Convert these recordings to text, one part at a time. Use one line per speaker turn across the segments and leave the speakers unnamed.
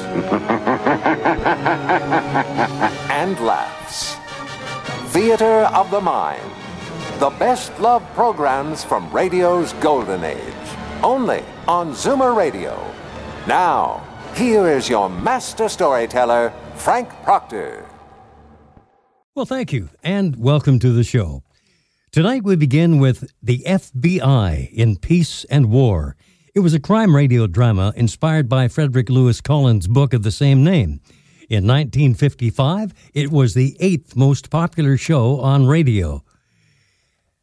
and laughs. Theater of the Mind. The best love programs from radio's golden age. Only on Zoomer Radio. Now, here is your master storyteller, Frank Proctor.
Well, thank you, and welcome to the show. Tonight we begin with The FBI in Peace and War. It was a crime radio drama inspired by Frederick Lewis Collins' book of the same name. In 1955, it was the eighth most popular show on radio.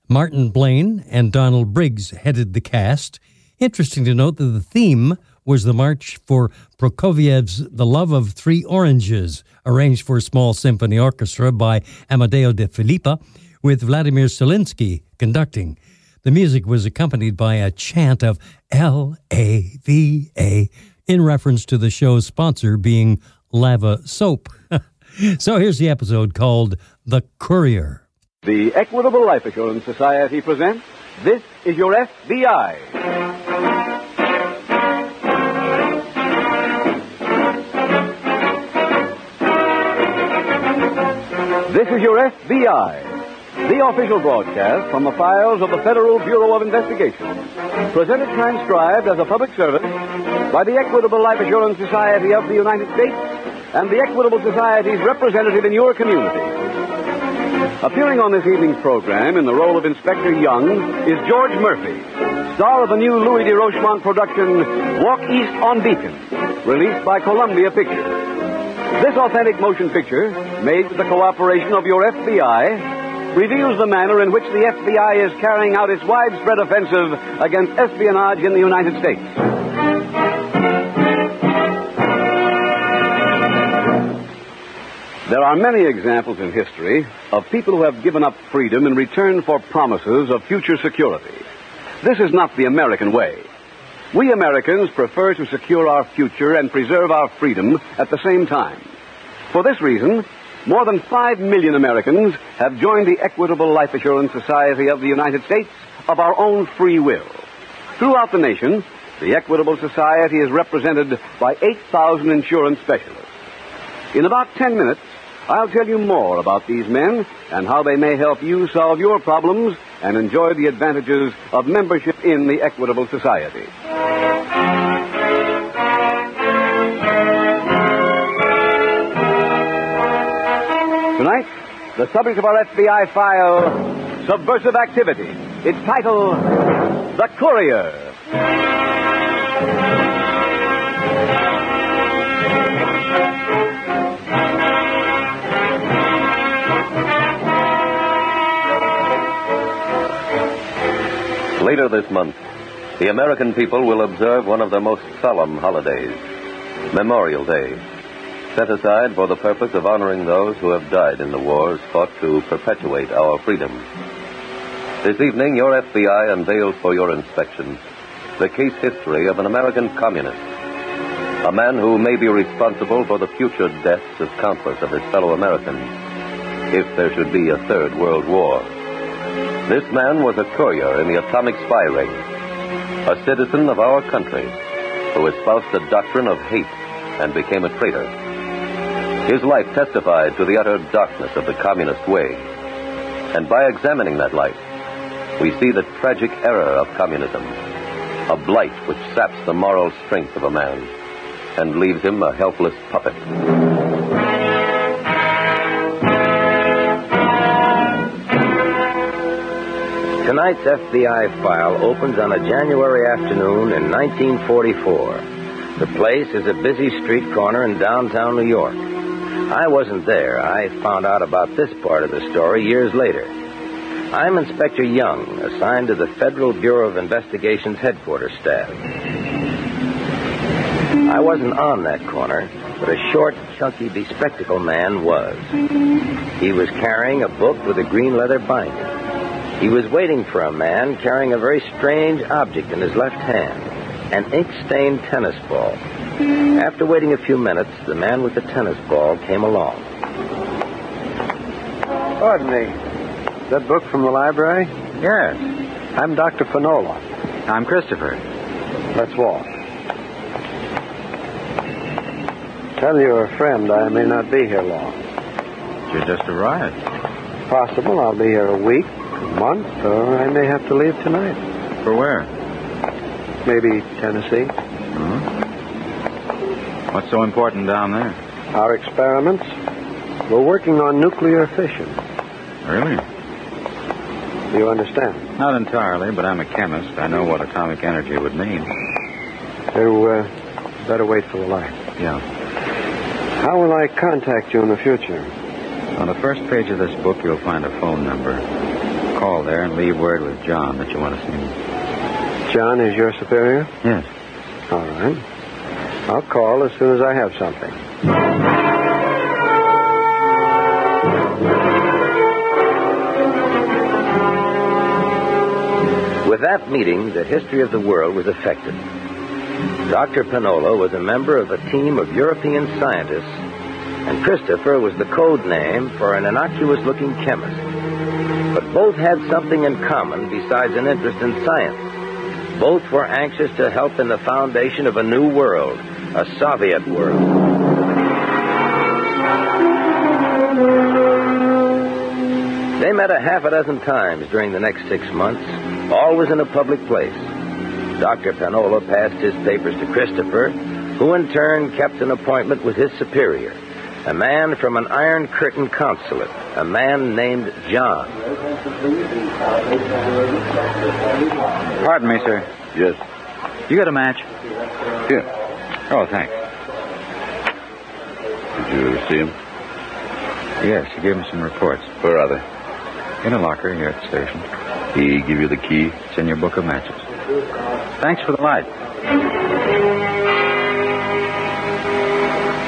Martin Blaine and Donald Briggs headed the cast. Interesting to note that the theme was the march for Prokofiev's The Love of Three Oranges, arranged for a small symphony orchestra by Amedeo de Filippi, with Vladimir Selinsky conducting. The music was accompanied by a chant of L A V A in reference to the show's sponsor being Lava Soap. so here's the episode called The Courier.
The Equitable Life Assurance Society presents This is Your FBI. This is Your FBI, the official broadcast from the files of the Federal Bureau of Investigation. Presented transcribed as a public service by the Equitable Life Assurance Society of the United States and the Equitable Society's representative in your community. Appearing on this evening's program in the role of Inspector Young is George Murphy, star of the new Louis de Rochemont production, Walk East on Beacon, released by Columbia Pictures. This authentic motion picture, made with the cooperation of your FBI, reveals the manner in which the FBI is carrying out its widespread offensive against espionage in the United States. There are many examples in history of people who have given up freedom in return for promises of future security. This is not the American way. We Americans prefer to secure our future and preserve our freedom at the same time. For this reason, more than 5 million Americans have joined the Equitable Life Assurance Society of the United States of our own free will. Throughout the nation, the Equitable Society is represented by 8,000 insurance specialists. In about 10 minutes, I'll tell you more about these men and how they may help you solve your problems and enjoy the advantages of membership in the Equitable Society. Tonight, the subject of our FBI file, Subversive Activity. Its title, The Courier.
Later this month, the American people will observe one of their most solemn holidays, Memorial Day, set aside for the purpose of honoring those who have died in the wars fought to perpetuate our freedom. This evening, your FBI unveils for your inspection the case history of an American communist, a man who may be responsible for the future deaths of countless of his fellow Americans if there should be a third world war. This man was a courier in the atomic spy ring, a citizen of our country who espoused the doctrine of hate and became a traitor. His life testified to the utter darkness of the communist way. And by examining that life, we see the tragic error of communism, a blight which saps the moral strength of a man and leaves him a helpless puppet.
Tonight's FBI file opens on a January afternoon in 1944. The place is a busy street corner in downtown New York. I wasn't there. I found out about this part of the story years later. I'm Inspector Young, assigned to the Federal Bureau of Investigation's headquarters staff. I wasn't on that corner, but a short, chunky, bespectacled man was. He was carrying a book with a green leather binding. He was waiting for a man carrying a very strange object in his left hand an ink stained tennis ball. After waiting a few minutes, the man with the tennis ball came along.
Pardon me. That book from the library?
Yes.
I'm Dr. Finola.
I'm Christopher.
Let's walk. Tell your friend I may not be here long.
You just arrived.
Possible I'll be here a week, a month, or I may have to leave tonight.
For where?
Maybe Tennessee.
Hmm? What's so important down there?
Our experiments. We're working on nuclear fission.
Really?
Do you understand?
Not entirely, but I'm a chemist. I know what atomic energy would mean.
You uh, better wait for the light.
Yeah.
How will I contact you in the future?
On the first page of this book, you'll find a phone number. Call there and leave word with John that you want to see me.
John is your superior?
Yes.
All right. I'll call as soon as I have something.
With that meeting, the history of the world was affected. Dr. Panola was a member of a team of European scientists, and Christopher was the code name for an innocuous looking chemist. But both had something in common besides an interest in science. Both were anxious to help in the foundation of a new world, a Soviet world. They met a half a dozen times during the next six months, always in a public place. Dr. Panola passed his papers to Christopher, who in turn kept an appointment with his superior, a man from an Iron Curtain consulate, a man named John.
Pardon me, sir.
Yes.
You got a match?
Here.
Oh, thanks.
Did you see him?
Yes, he gave me some reports.
Where are they?
In a locker here at the station.
He give you the key?
It's in your book of matches. Thanks for the light.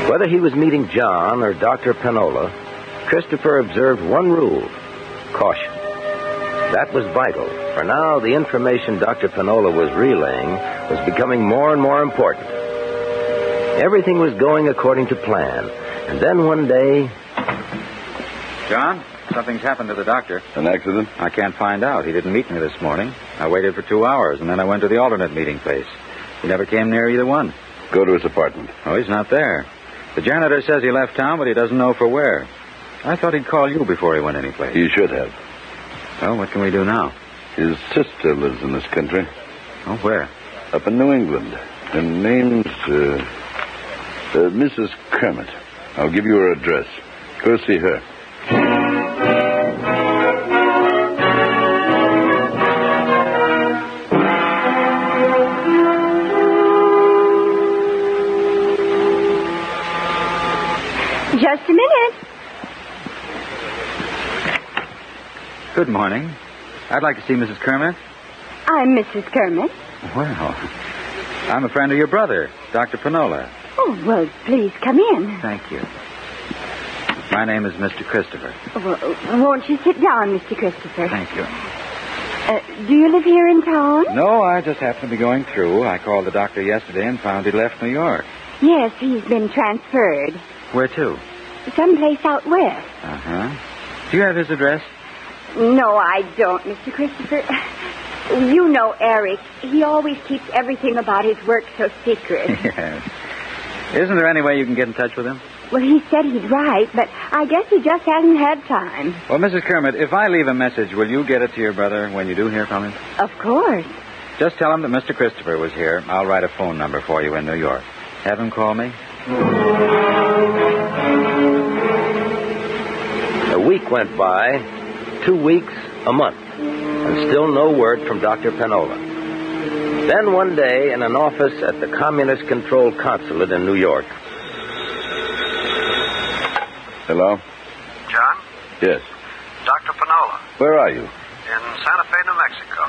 Whether he was meeting John or Dr. Panola, Christopher observed one rule caution. That was vital, for now the information Dr. Panola was relaying was becoming more and more important. Everything was going according to plan, and then one day,
John, something's happened to the doctor.
An accident?
I can't find out. He didn't meet me this morning. I waited for two hours, and then I went to the alternate meeting place. He never came near either one.
Go to his apartment.
Oh, he's not there. The janitor says he left town, but he doesn't know for where. I thought he'd call you before he went anyplace.
He should have.
Well, what can we do now?
His sister lives in this country,
Oh, where?
up in New England. Her name's, uh, uh, Mrs. Kermit. I'll give you her address. Go see her.
Just a minute.
Good morning. I'd like to see Mrs. Kermit.
I'm Mrs. Kermit.
Well, I'm a friend of your brother, Dr. Panola.
Oh, well, please come in.
Thank you. My name is Mr. Christopher.
Well, won't you sit down, Mr. Christopher?
Thank you.
Uh, do you live here in town?
No, I just happened to be going through. I called the doctor yesterday and found he'd left New York.
Yes, he's been transferred.
Where to?
Someplace out west.
Uh huh. Do you have his address?
No, I don't, Mr. Christopher. You know Eric. He always keeps everything about his work so secret.
yes. Isn't there any way you can get in touch with him?
well, he said he'd write, but I guess he just hasn't had time.
Well, Mrs. Kermit, if I leave a message, will you get it to your brother when you do hear from him?
Of course.
Just tell him that Mr. Christopher was here. I'll write a phone number for you in New York. Have him call me.
a week went by, two weeks, a month, and still no word from Dr. Panola. Then one day, in an office at the communist controlled consulate in New York,
Hello?
John,
Yes.
Dr. Panola
Where are you?
in Santa Fe, New Mexico.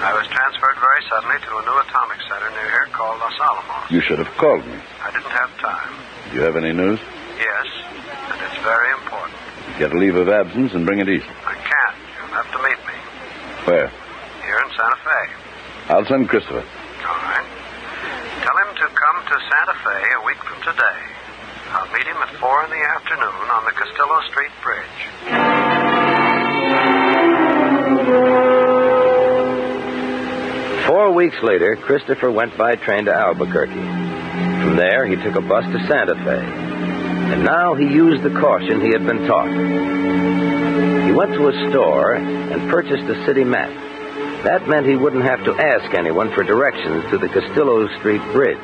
I was transferred transferred very suddenly to a new atomic center near here called Los Alamos.
You should have called me.
I didn't have time.
Do you have any news?
Yes, and it's very important.
Get a leave of absence and bring it east.
I can't. You'll have to meet me
Where?
here in Santa Fe.
I'll send Christopher.
All right. Tell him to come to Santa Fe a week from today. I'll meet him at four in the afternoon on the Castillo Street Bridge.
Four weeks later, Christopher went by train to Albuquerque. From there, he took a bus to Santa Fe. And now he used the caution he had been taught. He went to a store and purchased a city map. That meant he wouldn't have to ask anyone for directions to the Castillo Street Bridge.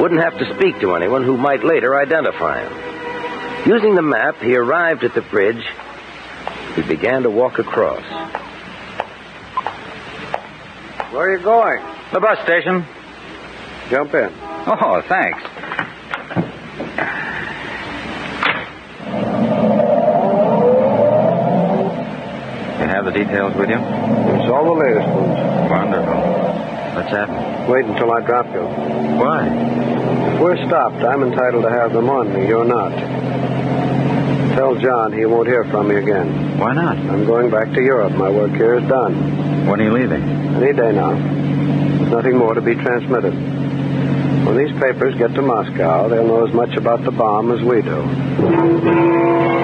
Wouldn't have to speak to anyone who might later identify him. Using the map, he arrived at the bridge. He began to walk across.
Where are you going?
The bus station.
Jump in.
Oh, thanks. You have the details with you?
It's all the latest ones.
Wonderful. What's happened?
Wait until I drop you.
Why?
If we're stopped, I'm entitled to have them on me. You're not. Tell John he won't hear from me again.
Why not?
I'm going back to Europe. My work here is done.
When are you leaving?
Any day now. There's nothing more to be transmitted. When these papers get to Moscow, they'll know as much about the bomb as we do.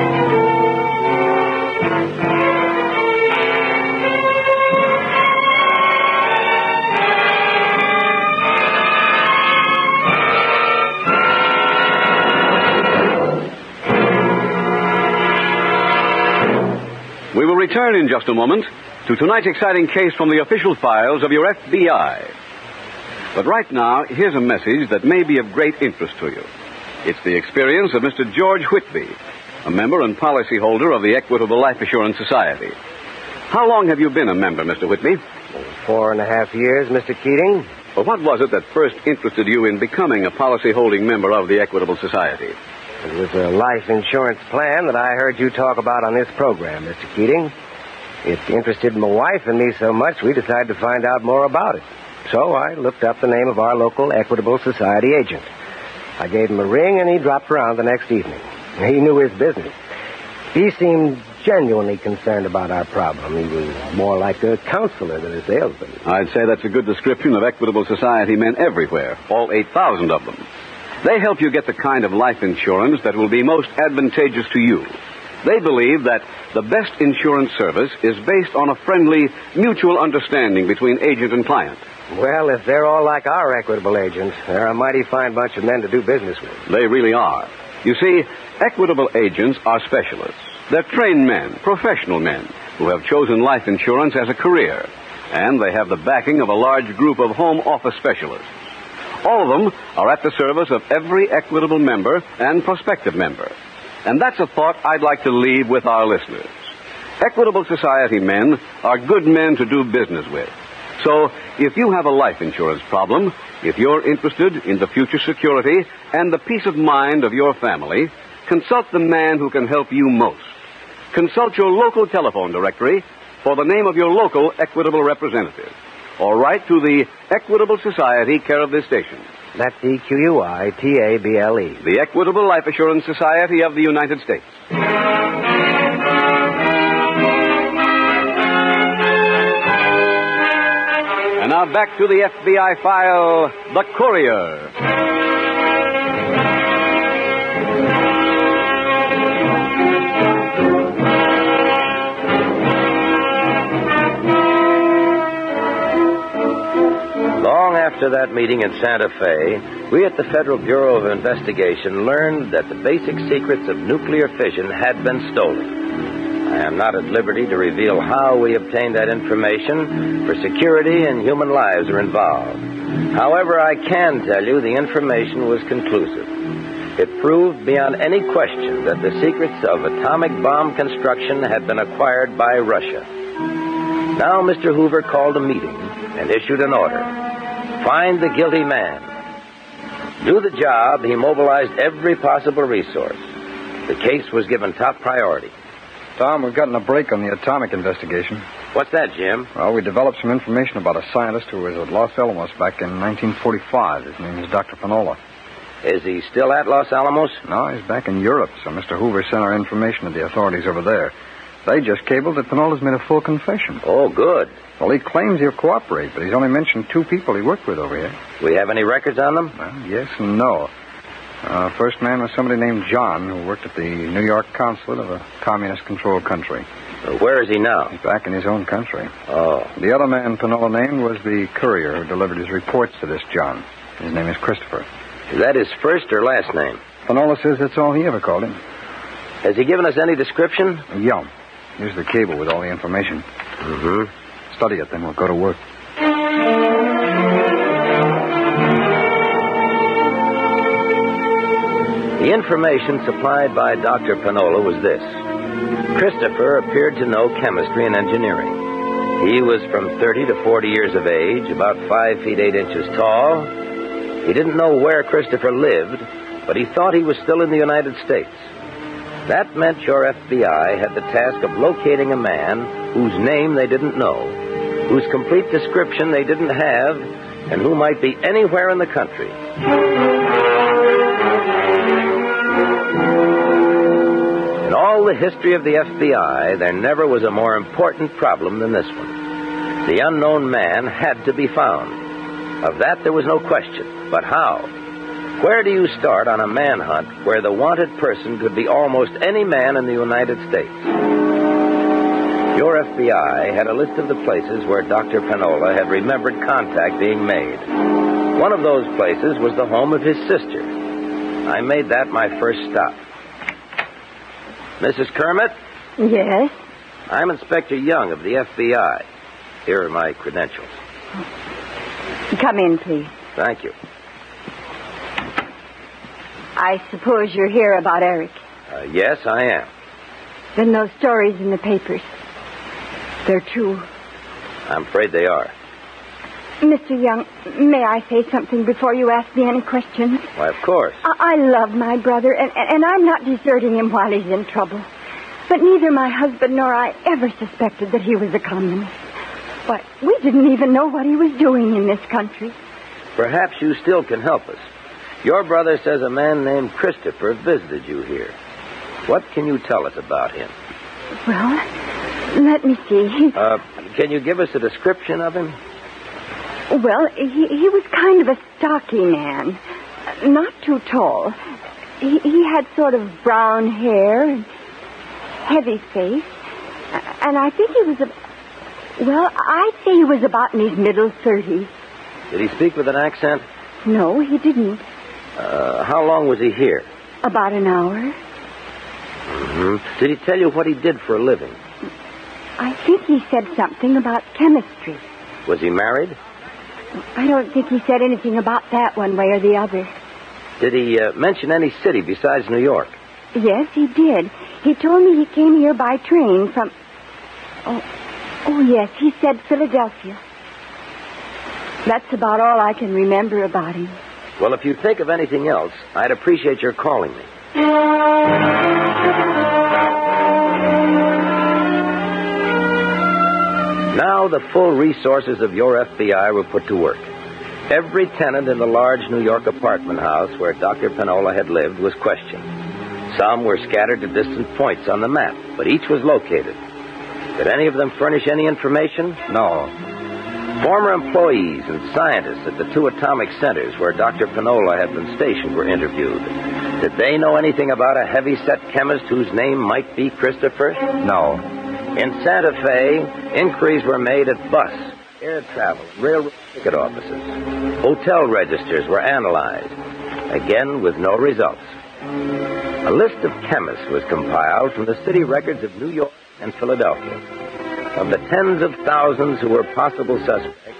Return in just a moment to tonight's exciting case from the official files of your FBI. But right now, here's a message that may be of great interest to you. It's the experience of Mr. George Whitby, a member and policyholder of the Equitable Life Assurance Society. How long have you been a member, Mr. Whitby?
Four and a half years, Mr. Keating.
Well, what was it that first interested you in becoming a policy-holding member of the Equitable Society?
It was a life insurance plan that I heard you talk about on this program, Mr. Keating. It interested my wife and me so much, we decided to find out more about it. So I looked up the name of our local Equitable Society agent. I gave him a ring, and he dropped around the next evening. He knew his business. He seemed genuinely concerned about our problem. He was more like a counselor than a salesman.
I'd say that's a good description of Equitable Society men everywhere, all 8,000 of them. They help you get the kind of life insurance that will be most advantageous to you. They believe that the best insurance service is based on a friendly, mutual understanding between agent and client.
Well, if they're all like our Equitable agents, they're a mighty fine bunch of men to do business with.
They really are. You see, Equitable agents are specialists. They're trained men, professional men, who have chosen life insurance as a career. And they have the backing of a large group of home office specialists. All of them are at the service of every Equitable member and prospective member. And that's a thought I'd like to leave with our listeners. Equitable Society men are good men to do business with. So, if you have a life insurance problem, if you're interested in the future security and the peace of mind of your family, consult the man who can help you most. Consult your local telephone directory for the name of your local Equitable representative. Or write to the Equitable Society, care of this station.
That's E Q U I T A B L E.
The Equitable Life Assurance Society of the United States. And now back to the FBI file The Courier.
Long after that meeting in Santa Fe, we at the Federal Bureau of Investigation learned that the basic secrets of nuclear fission had been stolen. I am not at liberty to reveal how we obtained that information, for security and human lives are involved. However, I can tell you the information was conclusive. It proved beyond any question that the secrets of atomic bomb construction had been acquired by Russia. Now, Mr. Hoover called a meeting and issued an order. Find the guilty man. Do the job, he mobilized every possible resource. The case was given top priority.
Tom, we've gotten a break on the atomic investigation.
What's that, Jim?
Well, we developed some information about a scientist who was at Los Alamos back in 1945. His name is Dr. Panola.
Is he still at Los Alamos?
No, he's back in Europe, so Mr. Hoover sent our information to the authorities over there. They just cabled that Panola's made a full confession.
Oh, good.
Well, he claims he'll cooperate, but he's only mentioned two people he worked with over here.
Do we have any records on them?
Well, yes and no. Uh, first man was somebody named John who worked at the New York consulate of a communist-controlled country.
Uh, where is he now?
He's back in his own country.
Oh.
The other man Panola named was the courier who delivered his reports to this John. His name is Christopher.
Is that his first or last name?
Panola says that's all he ever called him.
Has he given us any description?
Yeah. Here's the cable with all the information.
Mm-hmm.
Study it, then we'll go to work.
The information supplied by Dr. Panola was this Christopher appeared to know chemistry and engineering. He was from 30 to 40 years of age, about 5 feet 8 inches tall. He didn't know where Christopher lived, but he thought he was still in the United States. That meant your FBI had the task of locating a man whose name they didn't know, whose complete description they didn't have, and who might be anywhere in the country. In all the history of the FBI, there never was a more important problem than this one. The unknown man had to be found. Of that there was no question. But how? Where do you start on a manhunt where the wanted person could be almost any man in the United States? Your FBI had a list of the places where Dr. Panola had remembered contact being made. One of those places was the home of his sister. I made that my first stop. Mrs. Kermit,
Yes?
I'm Inspector Young of the FBI. Here are my credentials.
Come in, please.
Thank you.
I suppose you're here about Eric.
Uh, yes, I am.
Then those stories in the papers. They're true.
I'm afraid they are.
Mr. Young, may I say something before you ask me any questions?
Why, of course.
I, I love my brother, and, and I'm not deserting him while he's in trouble. But neither my husband nor I ever suspected that he was a communist. Why, we didn't even know what he was doing in this country.
Perhaps you still can help us. Your brother says a man named Christopher visited you here. What can you tell us about him?
Well, let me see.
Uh, can you give us a description of him?
well, he, he was kind of a stocky man. Not too tall. He, he had sort of brown hair and heavy face. And I think he was a. Well, I'd say he was about in his middle 30s.
Did he speak with an accent?
No, he didn't.
Uh, how long was he here?
About an hour.
Mm-hmm. Did he tell you what he did for a living?
I think he said something about chemistry.
Was he married?
I don't think he said anything about that one way or the other.
Did he uh, mention any city besides New York?
Yes, he did. He told me he came here by train from. Oh, oh yes, he said Philadelphia. That's about all I can remember about him.
Well, if you think of anything else, I'd appreciate your calling me. Now the full resources of your FBI were put to work. Every tenant in the large New York apartment house where Dr. Panola had lived was questioned. Some were scattered to distant points on the map, but each was located. Did any of them furnish any information?
No.
Former employees and scientists at the two atomic centers where Dr. Panola had been stationed were interviewed. Did they know anything about a heavy-set chemist whose name might be Christopher?
No.
In Santa Fe, inquiries were made at bus, air travel, railroad ticket offices. Hotel registers were analyzed, again with no results. A list of chemists was compiled from the city records of New York and Philadelphia. Of the tens of thousands who were possible suspects,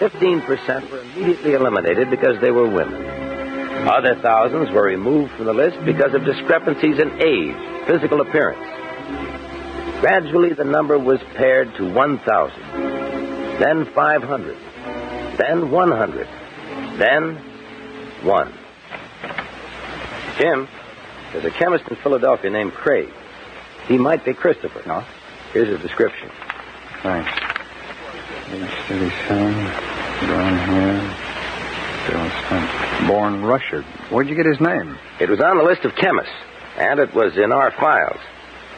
15% were immediately eliminated because they were women. Other thousands were removed from the list because of discrepancies in age, physical appearance. Gradually, the number was pared to 1,000, then 500, then 100, then 1. Jim, there's a chemist in Philadelphia named Craig. He might be Christopher.
No?
Here's his description.
Thanks. Age 37, brown hair. Born Russia. Where'd you get his name?
It was on the list of chemists, and it was in our files.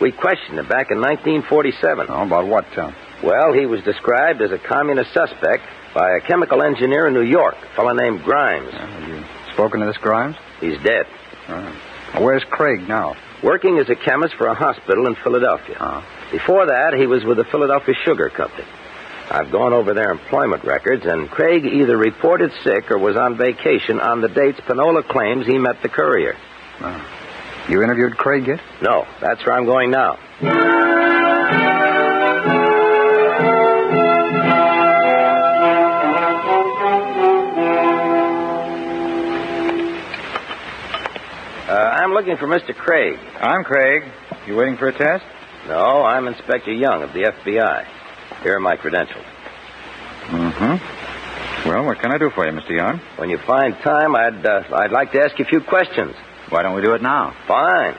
We questioned him back in 1947.
Oh, about what, Tom?
Well, he was described as a communist suspect by a chemical engineer in New York, a fellow named Grimes.
have you spoken to this Grimes?
He's dead.
Well, where's Craig now?
Working as a chemist for a hospital in Philadelphia. Uh-huh. Before that, he was with the Philadelphia Sugar Company. I've gone over their employment records, and Craig either reported sick or was on vacation on the dates Panola claims he met the courier.
Well, you interviewed Craig yet?
No, that's where I'm going now. Uh, I'm looking for Mr. Craig.
I'm Craig. You waiting for a test?
No, I'm Inspector Young of the FBI. Here are my credentials.
Mm-hmm. Well, what can I do for you, Mr. Young?
When you find time, I'd uh, I'd like to ask you a few questions.
Why don't we do it now?
Fine.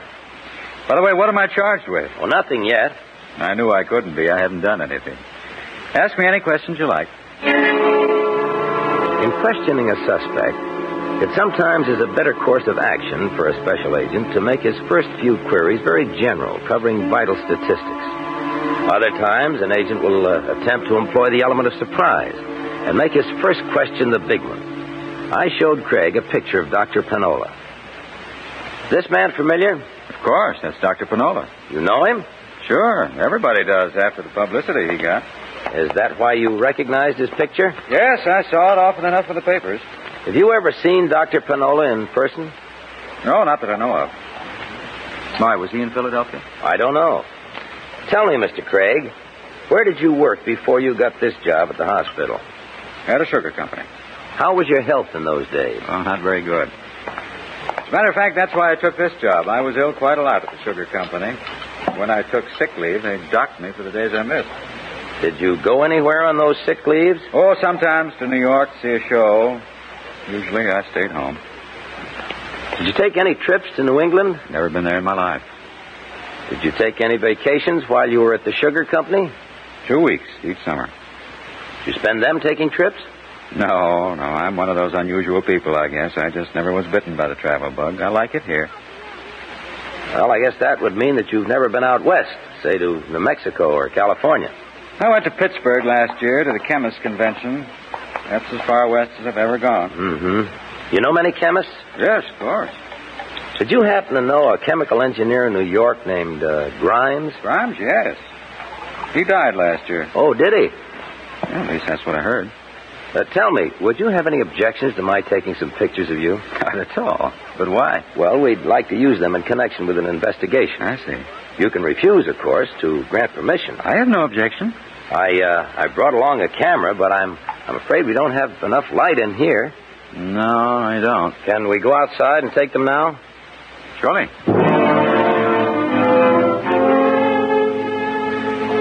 By the way, what am I charged with?
Well, nothing yet.
I knew I couldn't be. I haven't done anything. Ask me any questions you like.
In questioning a suspect, it sometimes is a better course of action for a special agent to make his first few queries very general, covering vital statistics. Other times, an agent will uh, attempt to employ the element of surprise and make his first question the big one. I showed Craig a picture of Dr. Panola. Is this man familiar?
Of course, that's Dr. Panola.
You know him?
Sure, everybody does after the publicity he got.
Is that why you recognized his picture?
Yes, I saw it often enough in the papers.
Have you ever seen Dr. Panola in person?
No, not that I know of. Why, was he in Philadelphia?
I don't know. Tell me, Mr. Craig, where did you work before you got this job at the hospital?
At a sugar company.
How was your health in those days?
Oh, not very good. As a matter of fact, that's why I took this job. I was ill quite a lot at the sugar company. When I took sick leave, they docked me for the days I missed.
Did you go anywhere on those sick leaves?
Oh, sometimes to New York to see a show. Usually I stayed home.
Did you take any trips to New England?
Never been there in my life.
Did you take any vacations while you were at the sugar company?
Two weeks each summer.
Did you spend them taking trips?
No, no, I'm one of those unusual people, I guess. I just never was bitten by the travel bug. I like it here.
Well, I guess that would mean that you've never been out west, say to New Mexico or California.
I went to Pittsburgh last year to the chemist convention. That's as far west as I've ever gone.
Mm-hmm. You know many chemists?
Yes, of course.
Did you happen to know a chemical engineer in New York named uh, Grimes?
Grimes, yes. He died last year.
Oh, did he?
Yeah, at least that's what I heard.
Uh, tell me, would you have any objections to my taking some pictures of you?
Not at all. But why?
Well, we'd like to use them in connection with an investigation.
I see.
You can refuse, of course, to grant permission.
I have no objection.
I uh, I brought along a camera, but I'm I'm afraid we don't have enough light in here.
No, I don't.
Can we go outside and take them now?
Surely.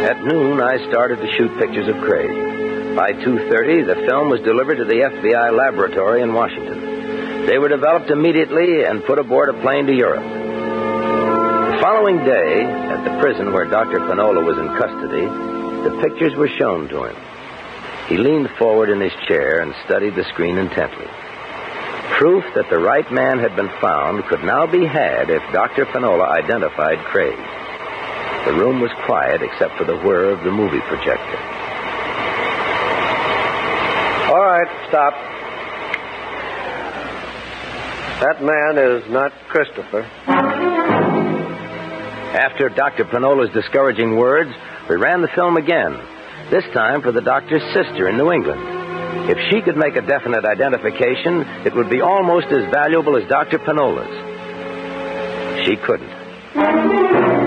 At noon, I started to shoot pictures of Craig. By 2.30, the film was delivered to the FBI laboratory in Washington. They were developed immediately and put aboard a plane to Europe. The following day, at the prison where Dr. Panola was in custody, the pictures were shown to him. He leaned forward in his chair and studied the screen intently. Proof that the right man had been found could now be had if Dr. Panola identified Craig. The room was quiet except for the whir of the movie projector.
All right, stop. That man is not Christopher.
After Dr. Panola's discouraging words, we ran the film again, this time for the doctor's sister in New England. If she could make a definite identification, it would be almost as valuable as Dr. Panola's. She couldn't.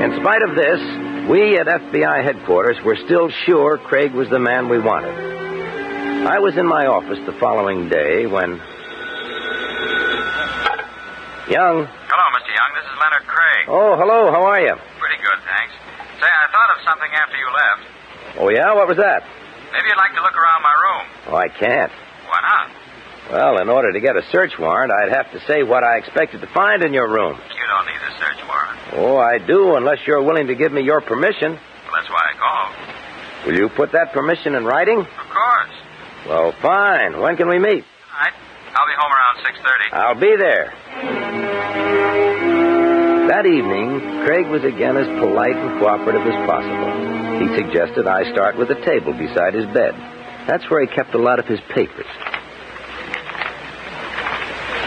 In spite of this, we at FBI headquarters were still sure Craig was the man we wanted. I was in my office the following day when. Young.
Hello, Mr. Young. This is Leonard Craig.
Oh, hello. How are you?
Pretty good, thanks. Say, I thought of something after you left.
Oh, yeah? What was that?
Maybe you'd like to look around my room.
Oh, I can't.
Why not?
Well, in order to get a search warrant, I'd have to say what I expected to find in your room.
You don't need a search warrant.
Oh, I do, unless you're willing to give me your permission.
Well, that's why I called.
Will you put that permission in writing?
Of course.
Well, fine. When can we meet?
Tonight. I'll be home around 6.30.
I'll be there. That evening, Craig was again as polite and cooperative as possible. He suggested I start with a table beside his bed. That's where he kept a lot of his papers.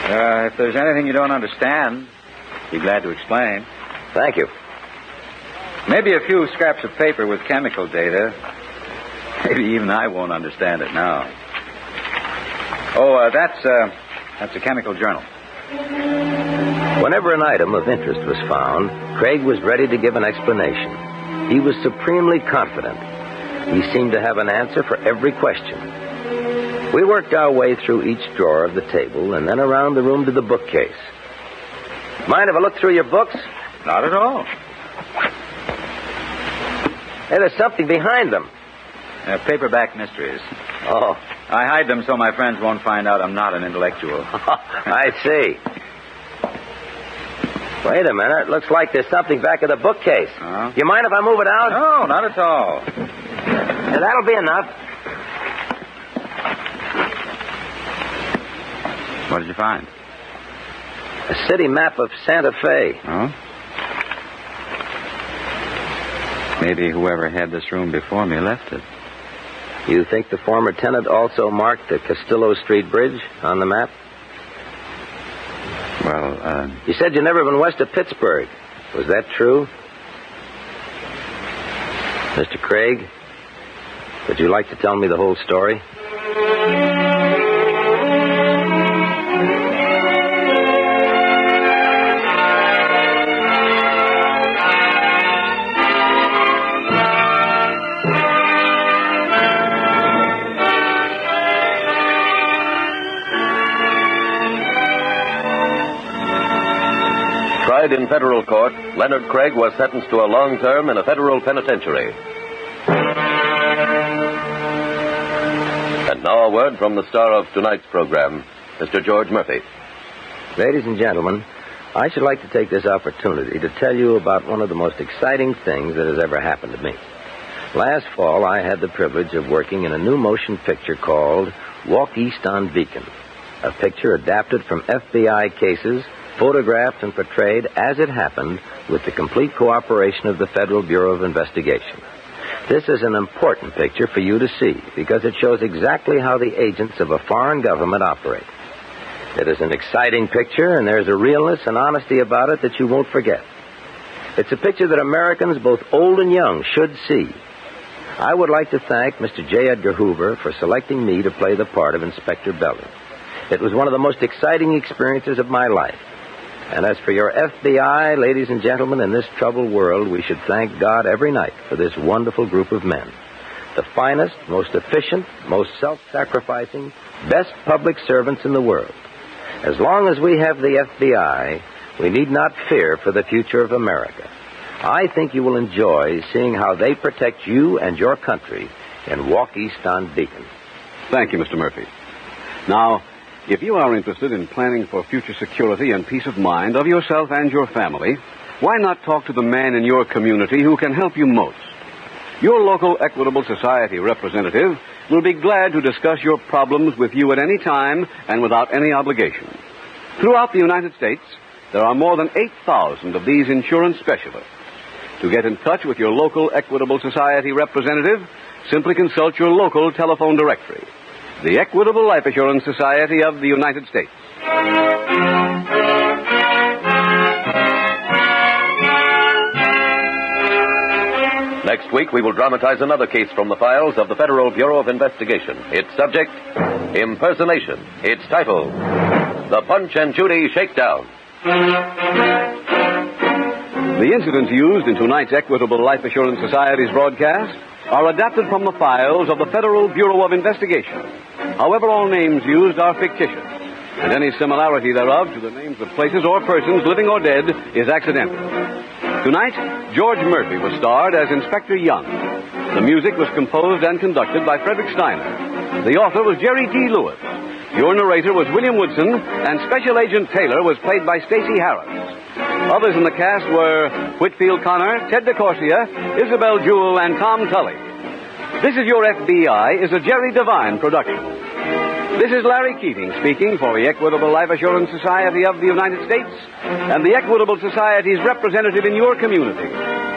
Uh, if there's anything you don't understand, be glad to explain.
Thank you.
Maybe a few scraps of paper with chemical data. Maybe even I won't understand it now. Oh, uh, that's uh, that's a chemical journal.
Whenever an item of interest was found, Craig was ready to give an explanation. He was supremely confident. He seemed to have an answer for every question. We worked our way through each drawer of the table and then around the room to the bookcase. Mind if I look through your books?
Not at all.
Hey, there's something behind them.
Uh, paperback mysteries.
Oh.
I hide them so my friends won't find out I'm not an intellectual.
I see. Wait a minute. Looks like there's something back of the bookcase.
Uh-huh.
You mind if I move it out?
No, not at all.
Yeah, that'll be enough.
What did you find?
A city map of Santa Fe.
Oh? Maybe whoever had this room before me left it.
You think the former tenant also marked the Castillo Street Bridge on the map?
Well, uh,
You said you'd never been west of Pittsburgh. Was that true? Mr. Craig, would you like to tell me the whole story?
Tried in federal court, Leonard Craig was sentenced to a long term in a federal penitentiary. And now a word from the star of tonight's program, Mr. George Murphy.
Ladies and gentlemen, I should like to take this opportunity to tell you about one of the most exciting things that has ever happened to me. Last fall, I had the privilege of working in a new motion picture called Walk East on Beacon, a picture adapted from FBI cases, photographed and portrayed as it happened with the complete cooperation of the Federal Bureau of Investigation. This is an important picture for you to see because it shows exactly how the agents of a foreign government operate. It is an exciting picture, and there's a realness and honesty about it that you won't forget. It's a picture that Americans, both old and young, should see. I would like to thank Mr. J. Edgar Hoover for selecting me to play the part of Inspector Belden. It was one of the most exciting experiences of my life. And as for your FBI, ladies and gentlemen, in this troubled world, we should thank God every night for this wonderful group of men. The finest, most efficient, most self sacrificing, best public servants in the world. As long as we have the FBI, we need not fear for the future of America. I think you will enjoy seeing how they protect you and your country in Walk East on Beacon.
Thank you, Mr. Murphy. Now, if you are interested in planning for future security and peace of mind of yourself and your family, why not talk to the man in your community who can help you most? Your local Equitable Society representative will be glad to discuss your problems with you at any time and without any obligation. Throughout the United States, there are more than 8,000 of these insurance specialists. To get in touch with your local Equitable Society representative, simply consult your local telephone directory. The Equitable Life Assurance Society of the United States.
Next week, we will dramatize another case from the files of the Federal Bureau of Investigation. Its subject, impersonation. Its title, The Punch and Judy Shakedown.
The incidents used in tonight's Equitable Life Assurance Society's broadcast are adapted from the files of the Federal Bureau of Investigation. However, all names used are fictitious, and any similarity thereof to the names of places or persons, living or dead, is accidental. Tonight, George Murphy was starred as Inspector Young. The music was composed and conducted by Frederick Steiner. The author was Jerry D. Lewis. Your narrator was William Woodson, and Special Agent Taylor was played by Stacey Harris. Others in the cast were Whitfield Connor, Ted DeCorsia, Isabel Jewell, and Tom Tully. This is Your FBI is a Jerry Devine production. This is Larry Keating speaking for the Equitable Life Assurance Society of the United States and the Equitable Society's representative in your community,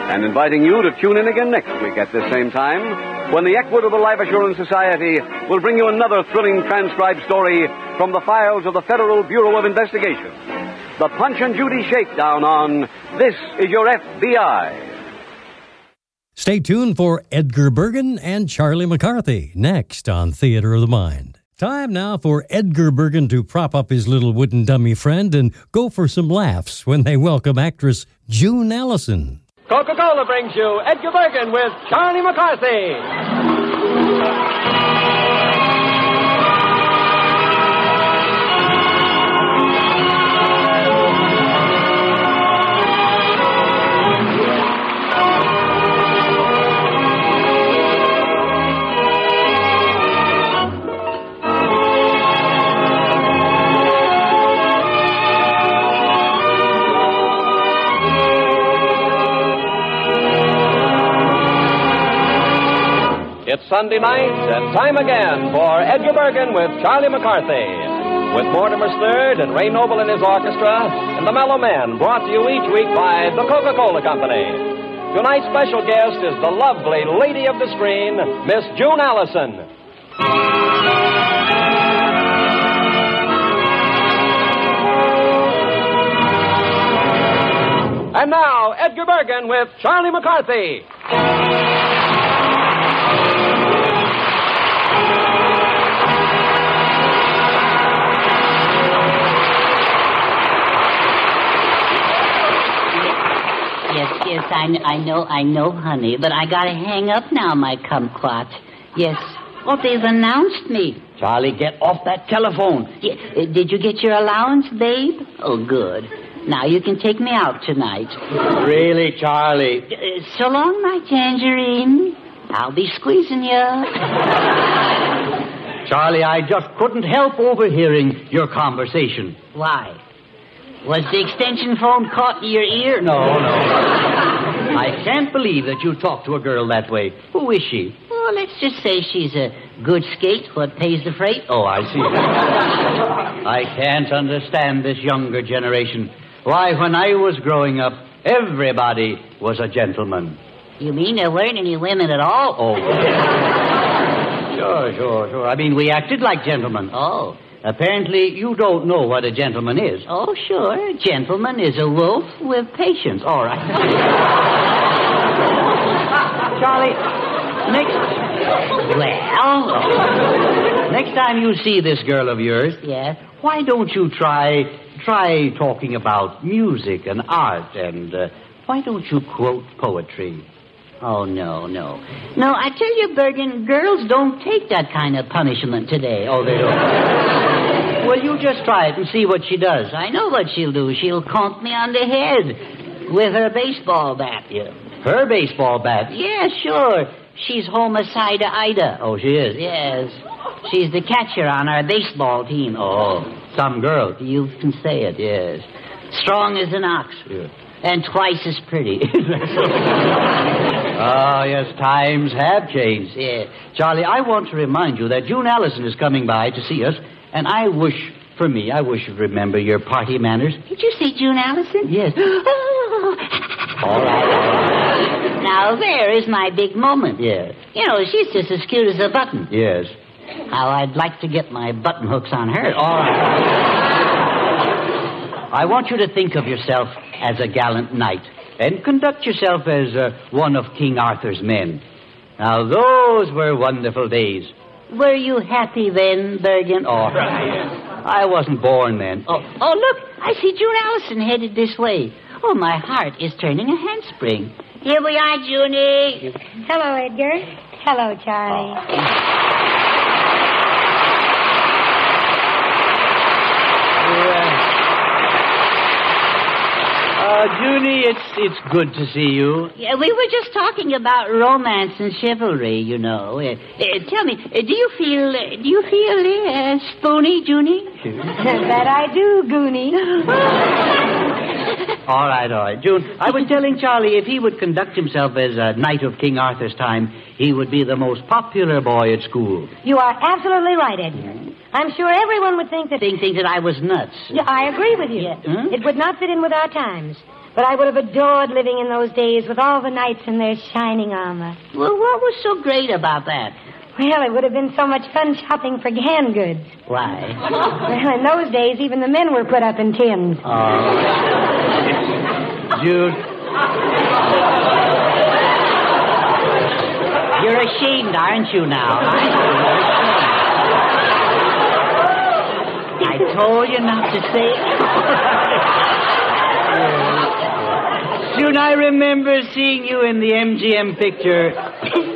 and inviting you to tune in again next week at this same time when the Equitable Life Assurance Society will bring you another thrilling transcribed story from the files of the Federal Bureau of Investigation. The Punch and Judy Shakedown on This Is Your FBI.
Stay tuned for Edgar Bergen and Charlie McCarthy next on Theater of the Mind. Time now for Edgar Bergen to prop up his little wooden dummy friend and go for some laughs when they welcome actress June Allyson.
Coca Cola brings you Edgar Bergen with Charlie McCarthy. It's Sunday night and time again for Edgar Bergen with Charlie McCarthy. With Mortimer Snerd and Ray Noble and his orchestra, and the Mellomen, brought to you each week by the Coca Cola Company. Tonight's special guest is the lovely lady of the screen, Miss June Allyson. And now, Edgar Bergen with Charlie McCarthy.
Yes, yes, I, I know, I know, honey, but I gotta hang up now, my kumquat. Yes. Oh, they've announced me.
Charlie, get off that telephone.
Yeah, uh, did you get your allowance, babe? Oh, good. Now you can take me out tonight.
Really, Charlie?
Uh, so long, my tangerine. I'll be squeezing you.
Charlie, I just couldn't help overhearing your conversation.
Why? Was the extension phone caught in your ear?
No, no. I can't believe that you talk to a girl that way. Who is she?
Well, let's just say she's a good skate. What pays the freight?
Oh, I see. I can't understand this younger generation. Why, when I was growing up, everybody was a gentleman.
You mean there weren't any women at all?
Oh. Sure, sure, sure. I mean, we acted like gentlemen.
Oh.
Apparently, you don't know what a gentleman is.
Oh, sure. A gentleman is a wolf with patience.
All right. Charlie, next.
Well.
Next time you see this girl of yours,
Yes.
why don't you try try talking about music and art and uh, why don't you quote poetry?
Oh, no, no. No, I tell you, Bergen, girls don't take that kind of punishment today.
Oh, they don't. well, you just try it and see what she does.
I know what she'll do. She'll conk me on the head with her baseball bat. Yeah.
Her baseball bat.
Yeah, sure. She's homicide Ida.
Oh, she is.
Yes. She's the catcher on our baseball team.
Oh, some girl.
You can say it, yes. Strong as an ox.
Yeah.
And twice as pretty.
Ah, yes, times have changed.
Yeah.
Charlie, I want to remind you that June Allyson is coming by to see us, and I wish, for me, I wish you'd remember your party manners.
Did you see June Allyson?
Yes.
Oh.
All right, all right.
Now, there is my big moment.
Yes.
You know, she's just as cute as a button.
Yes.
How I'd like to get my button hooks on her.
All right. I want you to think of yourself as a gallant knight and conduct yourself as uh, one of King Arthur's men. Now, those were wonderful days.
Were you happy then, Bergen?
Oh, I wasn't born then.
Oh, oh, look, I see June Allyson headed this way. Oh, my heart is turning a handspring. Here we are, Junie.
Hello, Edgar. Hello, Charlie.
Uh, Junie, it's it's good to see you.
Yeah, we were just talking about romance and chivalry, you know. Uh, uh, tell me, uh, do you feel uh, do you feel uh, spoony, Junie?
that I do, Goonie.
All right, all right. June, I was telling Charlie if he would conduct himself as a knight of King Arthur's time, he would be the most popular boy at school.
You are absolutely right, Edgar. I'm sure everyone would think that.
Think, think that I was nuts.
Yeah, I agree with you. It would not fit in with our times. But I would have adored living in those days with all the knights in their shining armor.
Well, what was so great about that?
Well, it would have been so much fun shopping for canned goods.
Why?
Well, in those days, even the men were put up in tins.
Oh. Jude. You're ashamed, aren't you now? I told you not to say. it. Soon I remember seeing you in the MGM picture.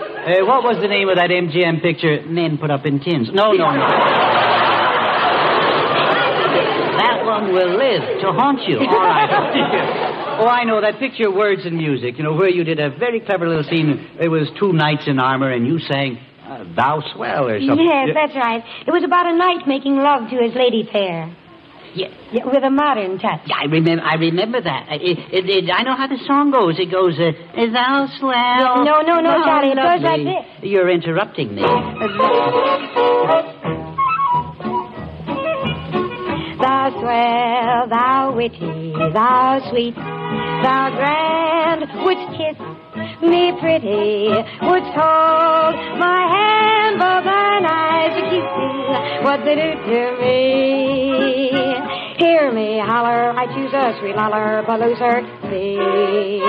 Uh, what was the name of that MGM picture? Men put up in tins. No, no, no. that one will live to haunt you. All right. Oh, I know that picture, Words and Music. You know where you did a very clever little scene. It was two knights in armor, and you sang uh, "Thou Swell" or something.
Yes, that's right. It was about a knight making love to his lady fair.
Yeah.
yeah with a modern touch.
Yeah, I remember. I remember that. It, it, it, I know how the song goes. It goes, uh, "Thou swell."
No, no, no,
thou
Charlie. It goes like this.
You're interrupting me.
Thou swell, thou witty, thou sweet, thou grand, wouldst kiss me pretty, wouldst hold my hand, both thine eyes are cute, what they do to me. Hear me holler, I choose a sweet loller, palooza, see.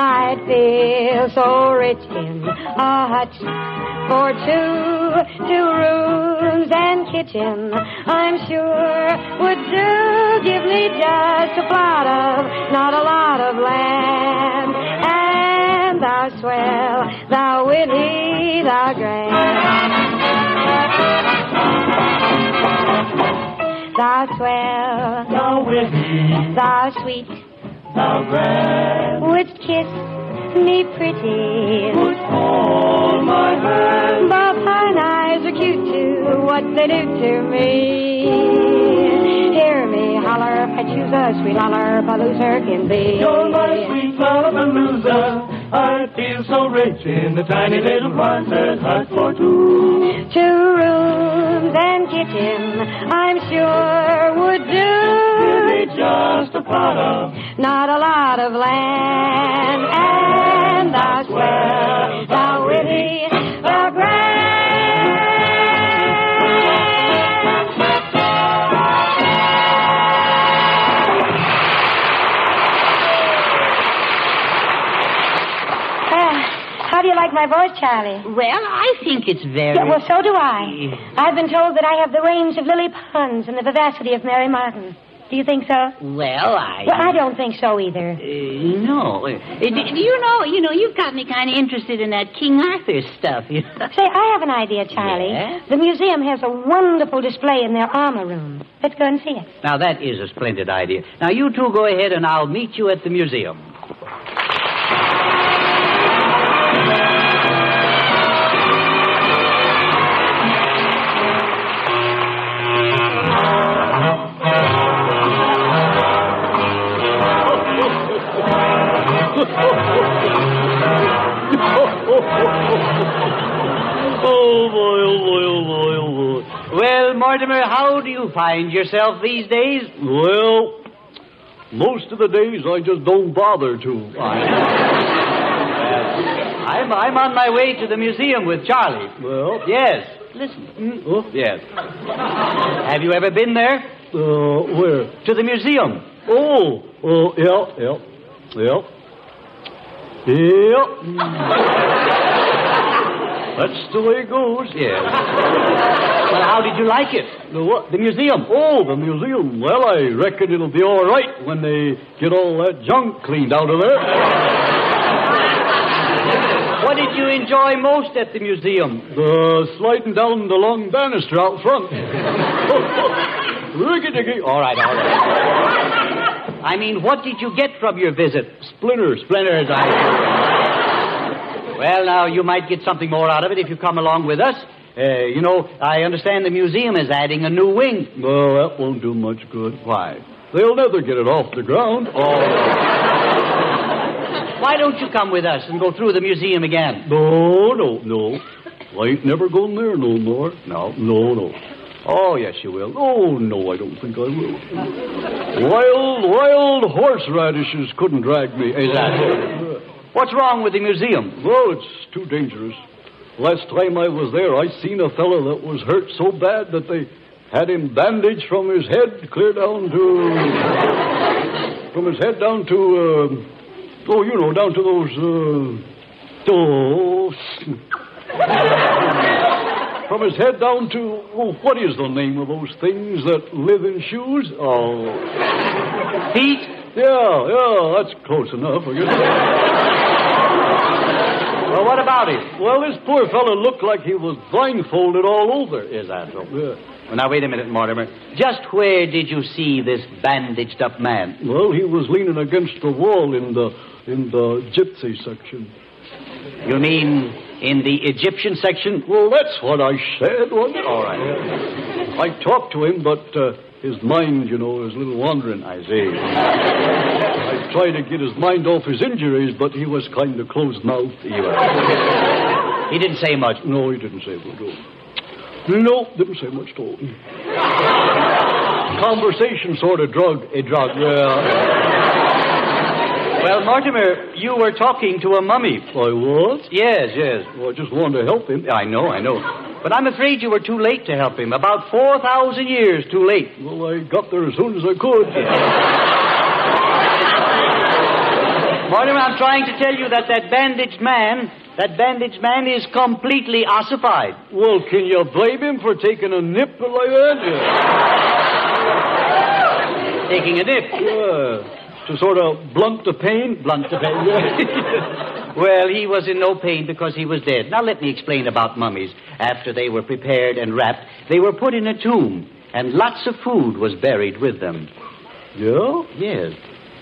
I'd feel so rich in a hut for two, two rooms and kitchen. I'm sure would do. Give me just a plot of, not a lot of land. And thou swell, thou witty, thou grand. Swell,
thou witty,
thou sweet,
thou grand,
wouldst kiss me pretty.
would hold my hand.
Both fine eyes are cute too, what they do to me. Hear me holler, I choose a sweet loller, palooza can be.
You're my sweet lollapalooza. I feel so rich in the tiny little Quonset hut for two.
Two rooms and kitchen, I'm sure would do.
Me just a pot of
Not a lot of land, and thou swell, thou witty, like my voice, Charlie?
Well, I think it's very.
Yeah, well, so do I. I've been told that I have the range of Lily Pons and the vivacity of Mary Martin. Do you think so?
Well, I.
Well, I don't think so either.
Uh, no. Uh, do do you know? You know, you've got me kind of interested in that King Arthur stuff. You know?
Say, I have an idea, Charlie.
Yeah?
The museum has a wonderful display in their armor room. Let's go and see it.
Now, that is a splendid idea. Now, you two go ahead, and I'll meet you at the museum. Mortimer, how do you find yourself these days?
Well, most of the days I just don't bother to.
I'm, I'm on my way to the museum with Charlie.
Well,
Yes. Listen. Oh, yes. Have you ever been there?
uh, where?
To the museum.
Oh, oh, yeah, yeah, yeah. Yeah. Hmm. That's the way it goes.
Yes. Well, how did you like it?
The what?
The museum.
Oh, the museum. Well, I reckon it'll be all right when they get all that junk cleaned out of there.
What did you enjoy most at the museum?
The sliding down the long banister out front. Ricky-dicky.
All right, all right. I mean, what did you get from your visit?
Splinters.
Splinters, I. Well, now, you might get something more out of it if you come along with us. Uh, you know, I understand the museum is adding a new wing.
Well, that won't do much good.
Why?
They'll never get it off the ground. Oh.
Why don't you come with us and go through the museum again?
No, no, no. I ain't never going there no more. No, no, no. Oh, yes, you will. Oh, no, I don't think I will. Wild, wild horseradishes couldn't drag me.
Is that so? What's wrong with the museum?
Well, it's too dangerous. Last time I was there, I seen a fellow that was hurt so bad that they had him bandaged from his head clear down to. from his head down to. Uh, oh, you know, down to those. Uh, oh. from his head down to. Oh, what is the name of those things that live in shoes? Oh.
Feet?
Yeah, yeah, that's close enough, I guess.
Well, what about it?
Well, this poor fellow looked like he was blindfolded all over.
Is that so?
Yeah.
Well, now, wait a minute, Mortimer. Just where did you see this bandaged up man?
Well, he was leaning against the wall in the in the gypsy section.
You mean in the Egyptian section?
Well, that's what I said, wasn't it?
All right.
I talked to him, but uh, his mind, you know, is a little wandering.
I see.
I tried to get his mind off his injuries, but he was kind of closed mouthed.
He was. He didn't say much.
No, he didn't say much. No, no didn't say much at all. Conversation sort of drug.
A drug.
Yeah.
Well, Mortimer, you were talking to a mummy.
I was?
Yes, yes.
Well, I just wanted to help him.
I know, I know. But I'm afraid you were too late to help him. About 4,000 years too late.
Well, I got there as soon as I could.
Mortimer, I'm trying to tell you that that bandaged man, that bandaged man is completely ossified.
Well, can you blame him for taking a nip like that?
Taking a nip?
Yeah. To sort of blunt the pain?
Blunt the pain. well, he was in no pain because he was dead. Now, let me explain about mummies. After they were prepared and wrapped, they were put in a tomb, and lots of food was buried with them.
Yeah?
Yes.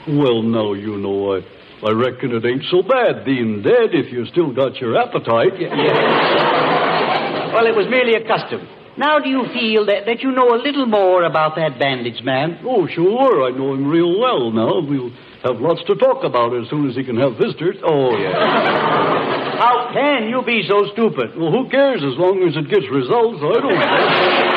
Well, now, you know, I, I reckon it ain't so bad being dead if you still got your appetite.
Well, it was merely a custom. Now, do you feel that, that you know a little more about that bandage man?
Oh, sure. I know him real well now. We'll have lots to talk about as soon as he can have visitors.
Oh, yes. How can you be so stupid?
Well, who cares as long as it gets results? I don't care.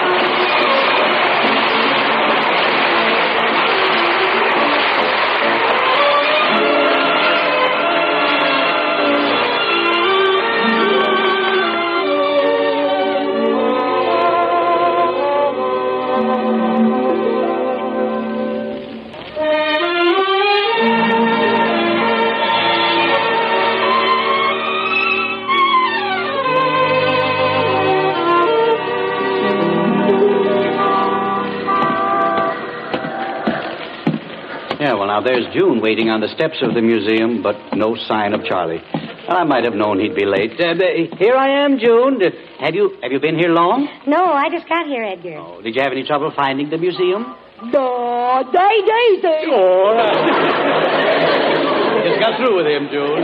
now there's June waiting on the steps of the museum, but no sign of Charlie. Well, I might have known he'd be late. Uh, here I am, June. Uh, Have you have you been here long?
No, I just got here, Edgar.
Oh, did you have any trouble finding the museum?
No, day, day, day.
Oh, Just got through with him, June.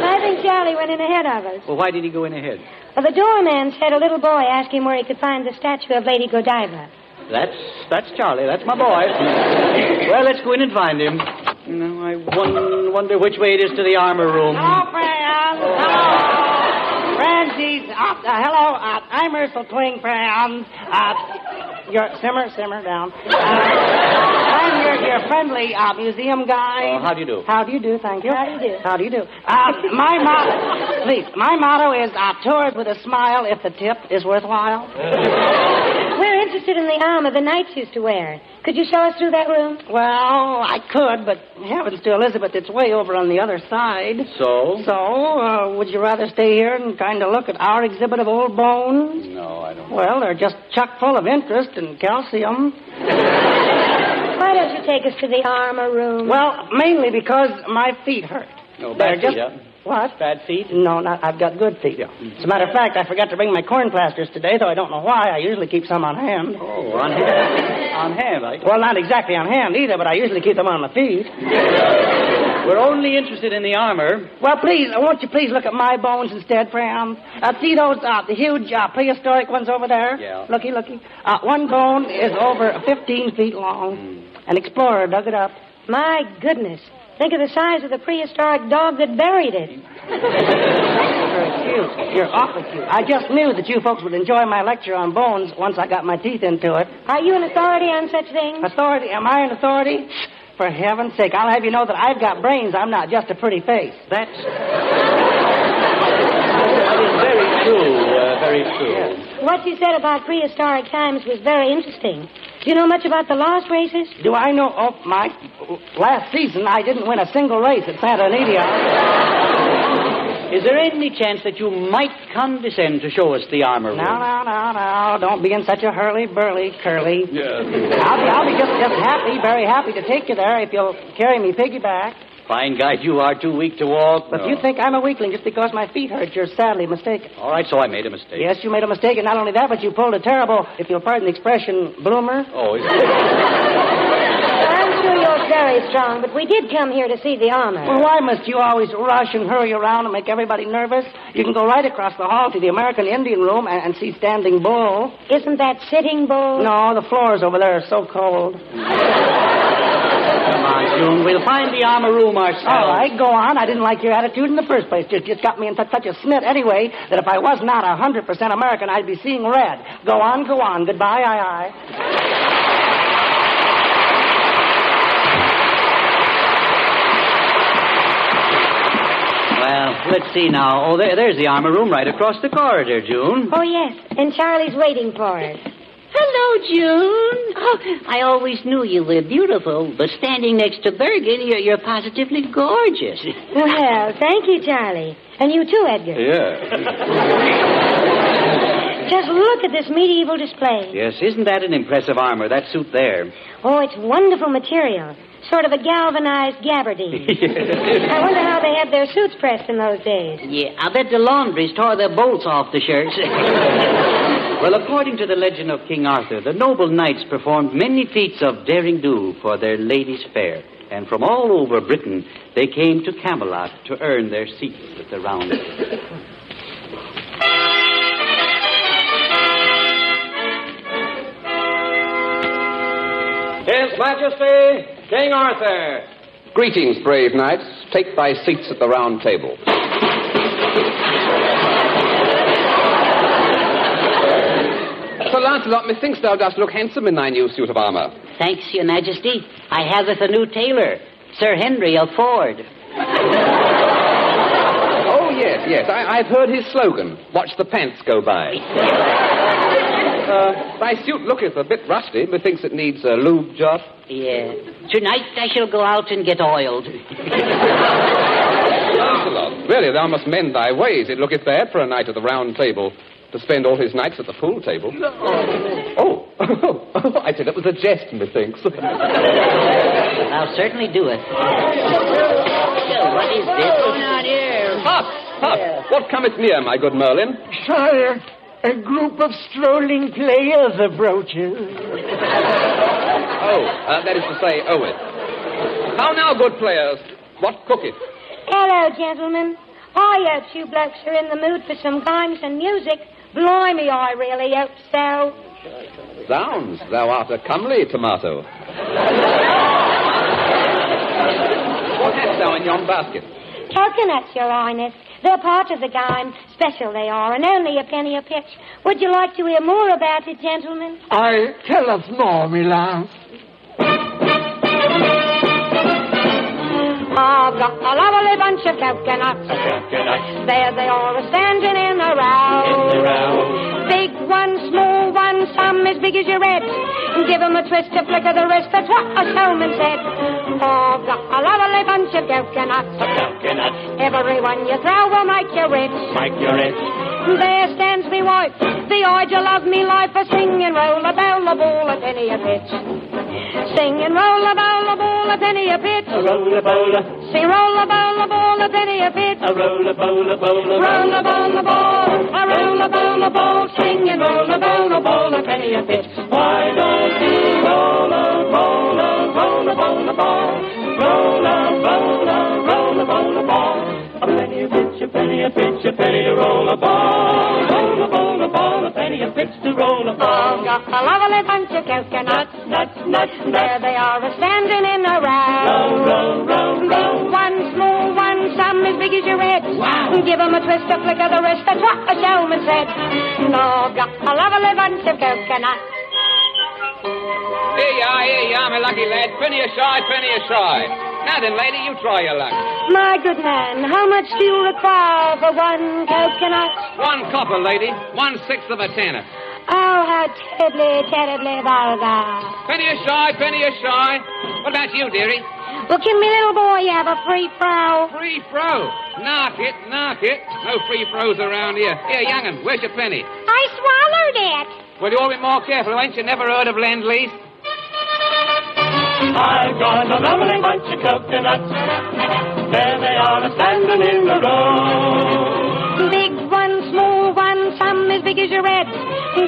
I think Charlie went in ahead of us.
Well, why did he go in ahead?
Well, the doorman said a little boy asked him where he could find the statue of Lady Godiva.
That's that's Charlie. That's my boy. well, let's go in and find him. Know, I won- wonder which way it is to the armor room.
Hello, friends. Hello. Francis. Uh, uh, hello. Uh, I'm Ercil Twing, friends. Uh, your, simmer, simmer down. Uh, I'm your, your friendly uh, museum guide.
Oh, how do you do?
How do you do? Thank you.
How do you do?
How do you do? Uh, my motto, please, my motto is uh, tours with a smile if the tip is worthwhile.
We're interested in the armor the knights used to wear. Could you show us through that room?
Well, I could, but heavens to Elizabeth, it's way over on the other side.
So?
So, uh, would you rather stay here and kind of look at our exhibit of old bones?
No, I don't.
Well, they're just chock full of interest and calcium.
Why don't you take us to the armor room?
Well, mainly because my feet hurt.
No,
They're
bad
just
feet, huh?
what?
Bad feet?
No, not. I've got good feet. As a matter of fact, I forgot to bring my corn plasters today, though I don't know why. I usually keep some on hand.
Oh, on hand. on hand, I.
Well, not exactly on hand either, but I usually keep them on my feet.
We're only interested in the armor.
Well, please, uh, won't you please look at my bones instead, Fram? Uh, see those, uh, the huge uh, prehistoric ones over there?
Yeah.
Looky, looky. Uh, one bone is over 15 feet long.
Hmm.
An explorer dug it up.
My goodness. Think of the size of the prehistoric dog that buried it.
Very cute. You're awfully cute. I just knew that you folks would enjoy my lecture on bones once I got my teeth into it.
Are you an authority on such things?
Authority? Am I an authority? For heaven's sake, I'll have you know that I've got brains. I'm not just a pretty face.
That's. That is very true, uh, very true.
What you said about prehistoric times was very interesting. Do you know much about the lost races?
Do I know? Oh, my. Last season, I didn't win a single race at Santa Anita.
Is there any chance that you might condescend to show us the armor room?
No, no, no, no. Don't be in such a hurly-burly, curly.
Yes.
I'll be, I'll be just, just happy, very happy to take you there if you'll carry me piggyback.
Fine guide, you are too weak to walk.
But if you think I'm a weakling just because my feet hurt, you're sadly mistaken.
All right, so I made a mistake.
Yes, you made a mistake, and not only that, but you pulled a terrible, if you'll pardon the expression, bloomer.
Oh, is
I'm sure you're very strong, but we did come here to see the armor.
Well, why must you always rush and hurry around and make everybody nervous? You can go right across the hall to the American Indian Room and, and see Standing Bull.
Isn't that Sitting Bull?
No, the floors over there are so cold.
Come on, June. We'll find the armor room ourselves.
All right, go on. I didn't like your attitude in the first place. Just, just got me in such, such a snit anyway that if I was not a 100% American, I'd be seeing red. Go on, go on. Goodbye, aye, aye.
Well, let's see now. Oh, there, there's the armor room right across the corridor, June.
Oh, yes, and Charlie's waiting for us.
Hello, June. Oh, I always knew you were beautiful, but standing next to Bergen, you're, you're positively gorgeous.
Well, thank you, Charlie. And you too, Edgar.
Yeah.
Just look at this medieval display.
Yes, isn't that an impressive armor, that suit there?
Oh, it's wonderful material. Sort of a galvanized gabardine. I wonder how they had their suits pressed in those days.
Yeah, I bet the laundries tore their bolts off the shirts.
Well, according to the legend of King Arthur, the noble knights performed many feats of daring do for their ladies fair. And from all over Britain, they came to Camelot to earn their seats at the round table.
His Majesty, King Arthur. Greetings, brave knights. Take thy seats at the round table. Sir Lancelot, methinks thou dost look handsome in thy new suit of armor.
Thanks, Your Majesty. I have with a new tailor, Sir Henry of Ford.
Oh, yes, yes. I, I've heard his slogan. Watch the pants go by. Uh, thy suit looketh a bit rusty. Methinks it needs a lube job.
Yeah. Tonight I shall go out and get oiled.
Lancelot, really, thou must mend thy ways. It looketh bad for a knight at the round table to spend all his nights at the pool table. Oh, oh, I said it was a jest, methinks.
I'll certainly do it. What is this going on here?
Hop, hop. What cometh near, my good Merlin?
Sire, a group of strolling players approaches.
Oh, uh, that is to say, Owen. How now, good players? What cooketh?
Hello, gentlemen. I hope you blokes are in the mood for some games and music. Blimey, I really hope so.
Zounds, thou art a comely tomato. what hast thou in yon basket?
Coconuts, Your Highness. They're part of the game. Special they are, and only a penny a pitch. Would you like to hear more about it, gentlemen?
I tell us more, me lass.
I've got a lovely bunch of coconuts. There they are, standing in a row. Big one, small one, some as big as your head. Give 'em a twist, to flick of the wrist, that's what a showman said. I've got a lovely bunch of coconuts. Every one you throw will make you rich.
Make you rich.
There stands me wife, the idol of me life, a singing roll a bell a ball a penny a pitch. Singing roll a bell a ball a penny a pitch.
A roll a bowler,
she roll a ball, a ball, a penny a bit.
A roll a ball, a ball, a
roll a ball, a ball. A roll a ball, a ball, sing and roll a ball, a ball, a penny a bit.
Why don't you roll a roll a roll a ball, a ball, roll a roll a roll a ball, a ball, a penny a bit, a penny a bit, a penny a roll a ball roller, plenty of bits to roll upon. Just a
lovely bunch of cocoa nuts, nuts, nuts, nuts. There they are, standing in a row.
row, row.
roll, roll. One small one, some as big as your head. Wow. Give them a twist, a flick of the wrist, that's what the showman said. Oh, just a lovely bunch of cocoa.
Here you are, here you are, my lucky lad. Plenty aside, plenty aside. Now then, lady, you try your luck.
My good man, how much do you require for one coconut?
One copper, lady. One sixth of a tenner.
Oh, how terribly, terribly vulgar.
Penny a shy, penny a shy. What about you, dearie?
Well, give me little boy you have a free fro?
Free fro? Knock it, knock it. No free fro's around here. Here, young'un, where's your penny?
I swallowed it.
Well, you all be more careful. Ain't you never heard of Lend-Lease?
I've got a lovely bunch of coconuts. There they are, standing in the row.
As big as your head.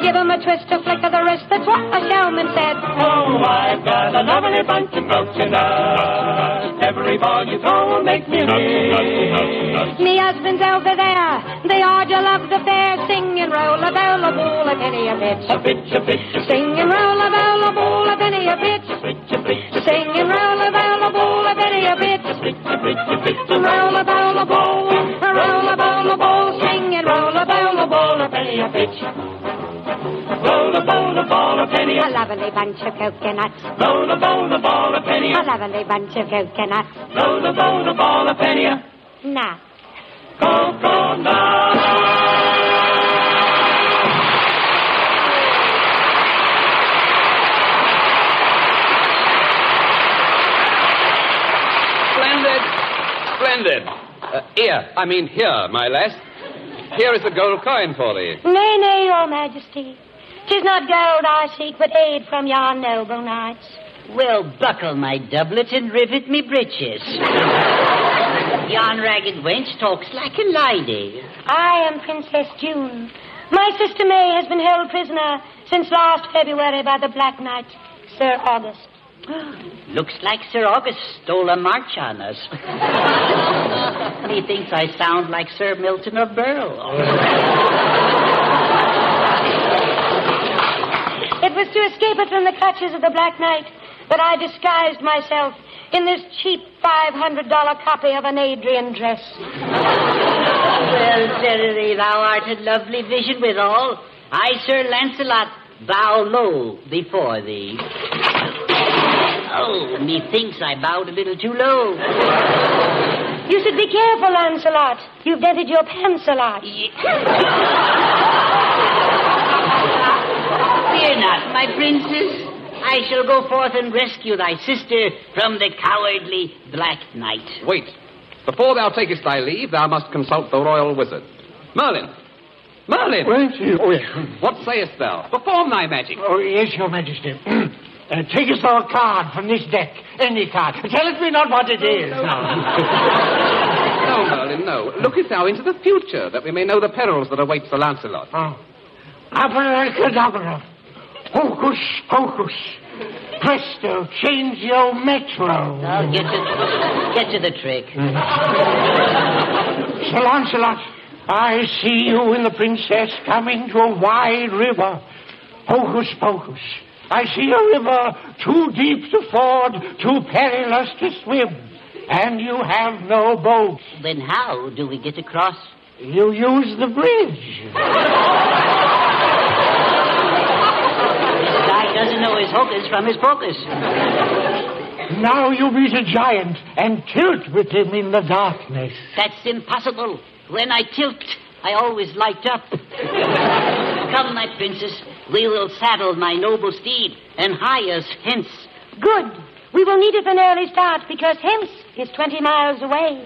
Give 'em a twist, a flick of the wrist. That's what a showman said.
Oh, I've got a lovely bunch of coconuts. Every ball you throw will make me rich.
Me husband's over there. The order of the fair. Sing and roll a bowl, a ball, a penny a bit.
A bitch, a bitch, a
Sing and roll a bowl, a ball, a penny a bit. Sing and roll a bowl, a ball, a penny a bit. Roll a bowl, a ball, a roll a bowl, a ball. Sing and roll a bowl, a ball, a penny a bit.
Roll a bowl, a ball, a penny.
A lovely bunch of coconuts.
Roll a bowl, a ball, a penny.
A lovely bunch of coconuts.
Roll a bowl, a ball, a penny.
Now.
Splendid, splendid. Uh, here, I mean here, my lass. Here is a gold coin for thee.
Nay, nay, your majesty. Tis not gold I seek, but aid from yon noble knights.
Well, buckle my doublet and rivet me breeches. Yon ragged wench talks like a lady.
I am Princess June. My sister May has been held prisoner since last February by the Black Knight, Sir August.
Looks like Sir August stole a march on us. he thinks I sound like Sir Milton of Berle.
It was to escape it from the clutches of the Black Knight that I disguised myself in this cheap $500 copy of an Adrian dress.
well, verily, thou art a lovely vision withal. I, Sir Lancelot, bow low before thee. Oh, methinks I bowed a little too low.
You should be careful, Lancelot. You've dented your pants a lot.
Fear not, my princess. I shall go forth and rescue thy sister from the cowardly Black Knight.
Wait. Before thou takest thy leave, thou must consult the royal wizard. Merlin! Merlin!
Oh, yes.
What sayest thou? Perform thy magic.
Oh, yes, your majesty. Uh, take us a card from this deck. Any card. Tell me not what it is now.
No, Merlin, no. Lookest now into the future, that we may know the perils that await Sir Lancelot.
Oh. Abracadabra. Hocus pocus. Presto, changio metro.
Now, get to, get to the trick.
Sir Lancelot, I see you and the princess coming to a wide river. Hocus pocus. I see a river too deep to ford, too perilous to swim. And you have no boat.
Then how do we get across?
You use the bridge.
This guy doesn't know his hocus from his pocus.
Now you meet a giant and tilt with him in the darkness.
That's impossible. When I tilt, I always light up. Come, my princess, we will saddle my noble steed and hie us hence.
Good. We will need it an early start because hence is 20 miles away.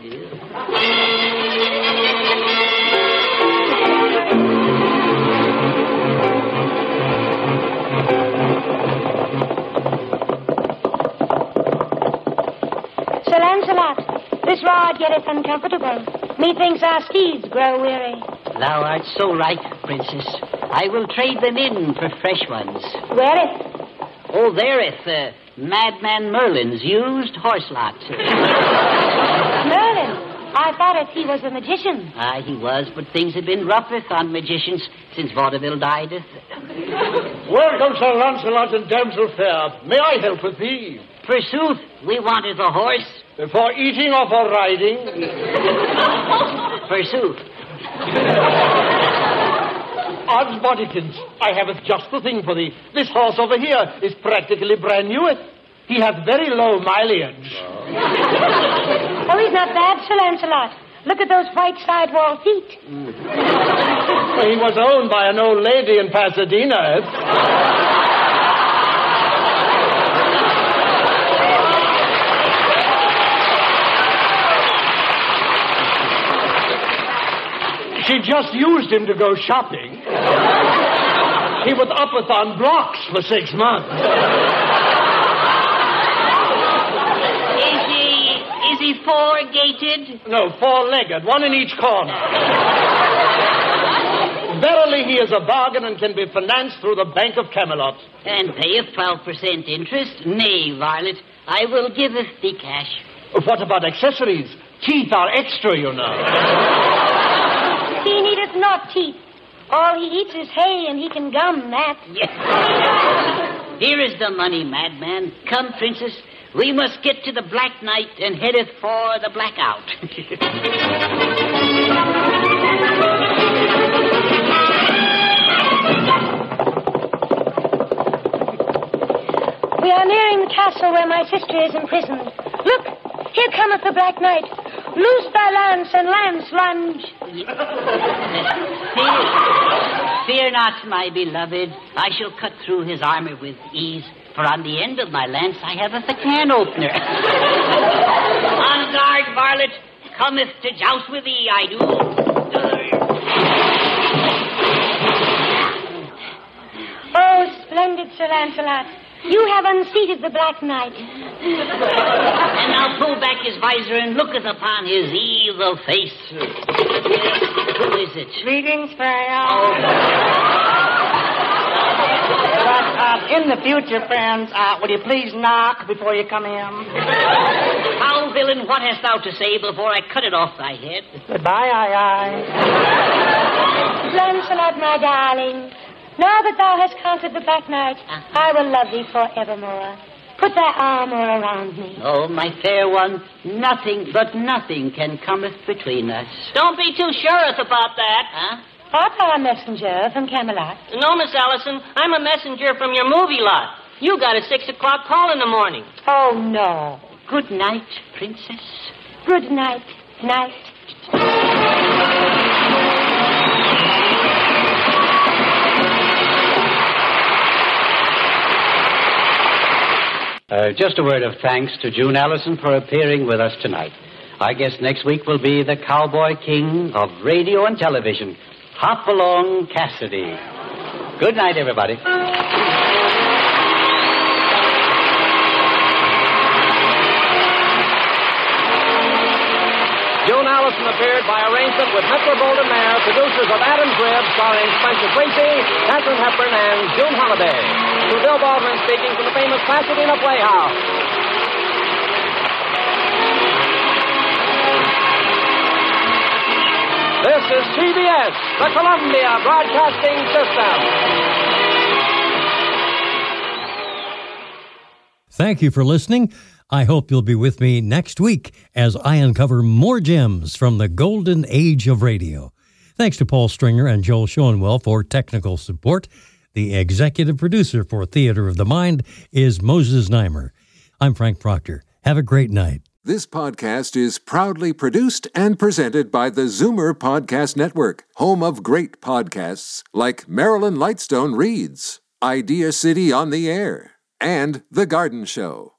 Sir Lancelot, this ride getteth uncomfortable. Methinks our steeds grow weary.
Thou art so right, princess. I will trade them in for fresh ones.
Whereth?
Oh, thereeth uh, Madman Merlin's used horse lot.
Merlin. I thought it he was a magician.
Ah, he was, but things have been rougheth on magicians since vaudeville died.
Welcome, Sir Lancelot and Damsel Fair. May I help with thee?
Forsooth, we wanted a horse.
For eating or for riding?
Forsooth.
Odds bodykins, I have just the thing for thee. This horse over here is practically brand new. He hath very low mileage.
Oh, he's not bad, Sir Lancelot. Look at those white sidewall feet.
He was owned by an old lady in Pasadena. She just used him to go shopping. He was up with on blocks for six months.
Is he is he four gated?
No, four-legged, one in each corner. Verily, he is a bargain and can be financed through the Bank of Camelot.
And pay a twelve percent interest? Nay, Violet, I will give us the cash.
What about accessories? Teeth are extra, you know.
He needeth not teeth. All he eats is hay, and he can gum that.
Yes. Here is the money, madman. Come, princess. We must get to the Black Knight and headeth for the blackout.
We are nearing the castle where my sister is imprisoned. Look, here cometh the Black Knight. Loose thy lance and lance lunge.
Fear, fear not, my beloved. I shall cut through his armor with ease, for on the end of my lance I have a can opener. on guard, varlet. Cometh to joust with thee, I do.
Oh, splendid Sir Lancelot. You have unseated the Black Knight.
And now pull back his visor and looketh upon his evil face. Who is it?
Greetings, Freya. But uh, in the future, friends, uh, will you please knock before you come in?
How, villain, what hast thou to say before I cut it off thy head?
Goodbye, aye, aye.
Lancelot, my darling, now that thou hast conquered the Black Knight, uh-huh. I will love thee forevermore. Put thy armor around me.
Oh, my fair one, nothing but nothing can cometh between us.
Don't be too sure about that.
Huh?
Art thou a messenger from Camelot?
No, Miss Allyson, I'm a messenger from your movie lot. You got a six o'clock call in the morning.
Oh, no.
Good night, princess.
Good night, night.
Uh, just a word of thanks to June Allyson for appearing with us tonight. I guess next week will be the cowboy king of radio and television, Hopalong Cassidy. Good night, everybody.
Allyson appeared by arrangement with Metro-Goldwyn-Mayer, producers of Adam's Rib, starring Spencer Tracy, Katharine Hepburn, and Judy Holliday. To Bill Baldwin speaking from the famous Pasadena Playhouse. This is CBS, the Columbia Broadcasting System.
Thank you for listening. I hope you'll be with me next week as I uncover more gems from the golden age of radio. Thanks to Paul Stringer and Joel Schoenwell for technical support. The executive producer for Theater of the Mind is Moses Znaimer. I'm Frank Proctor. Have a great night.
This podcast is proudly produced and presented by the Zoomer Podcast Network, home of great podcasts like Marilyn Lightstone Reads, Idea City on the Air, and The Garden Show.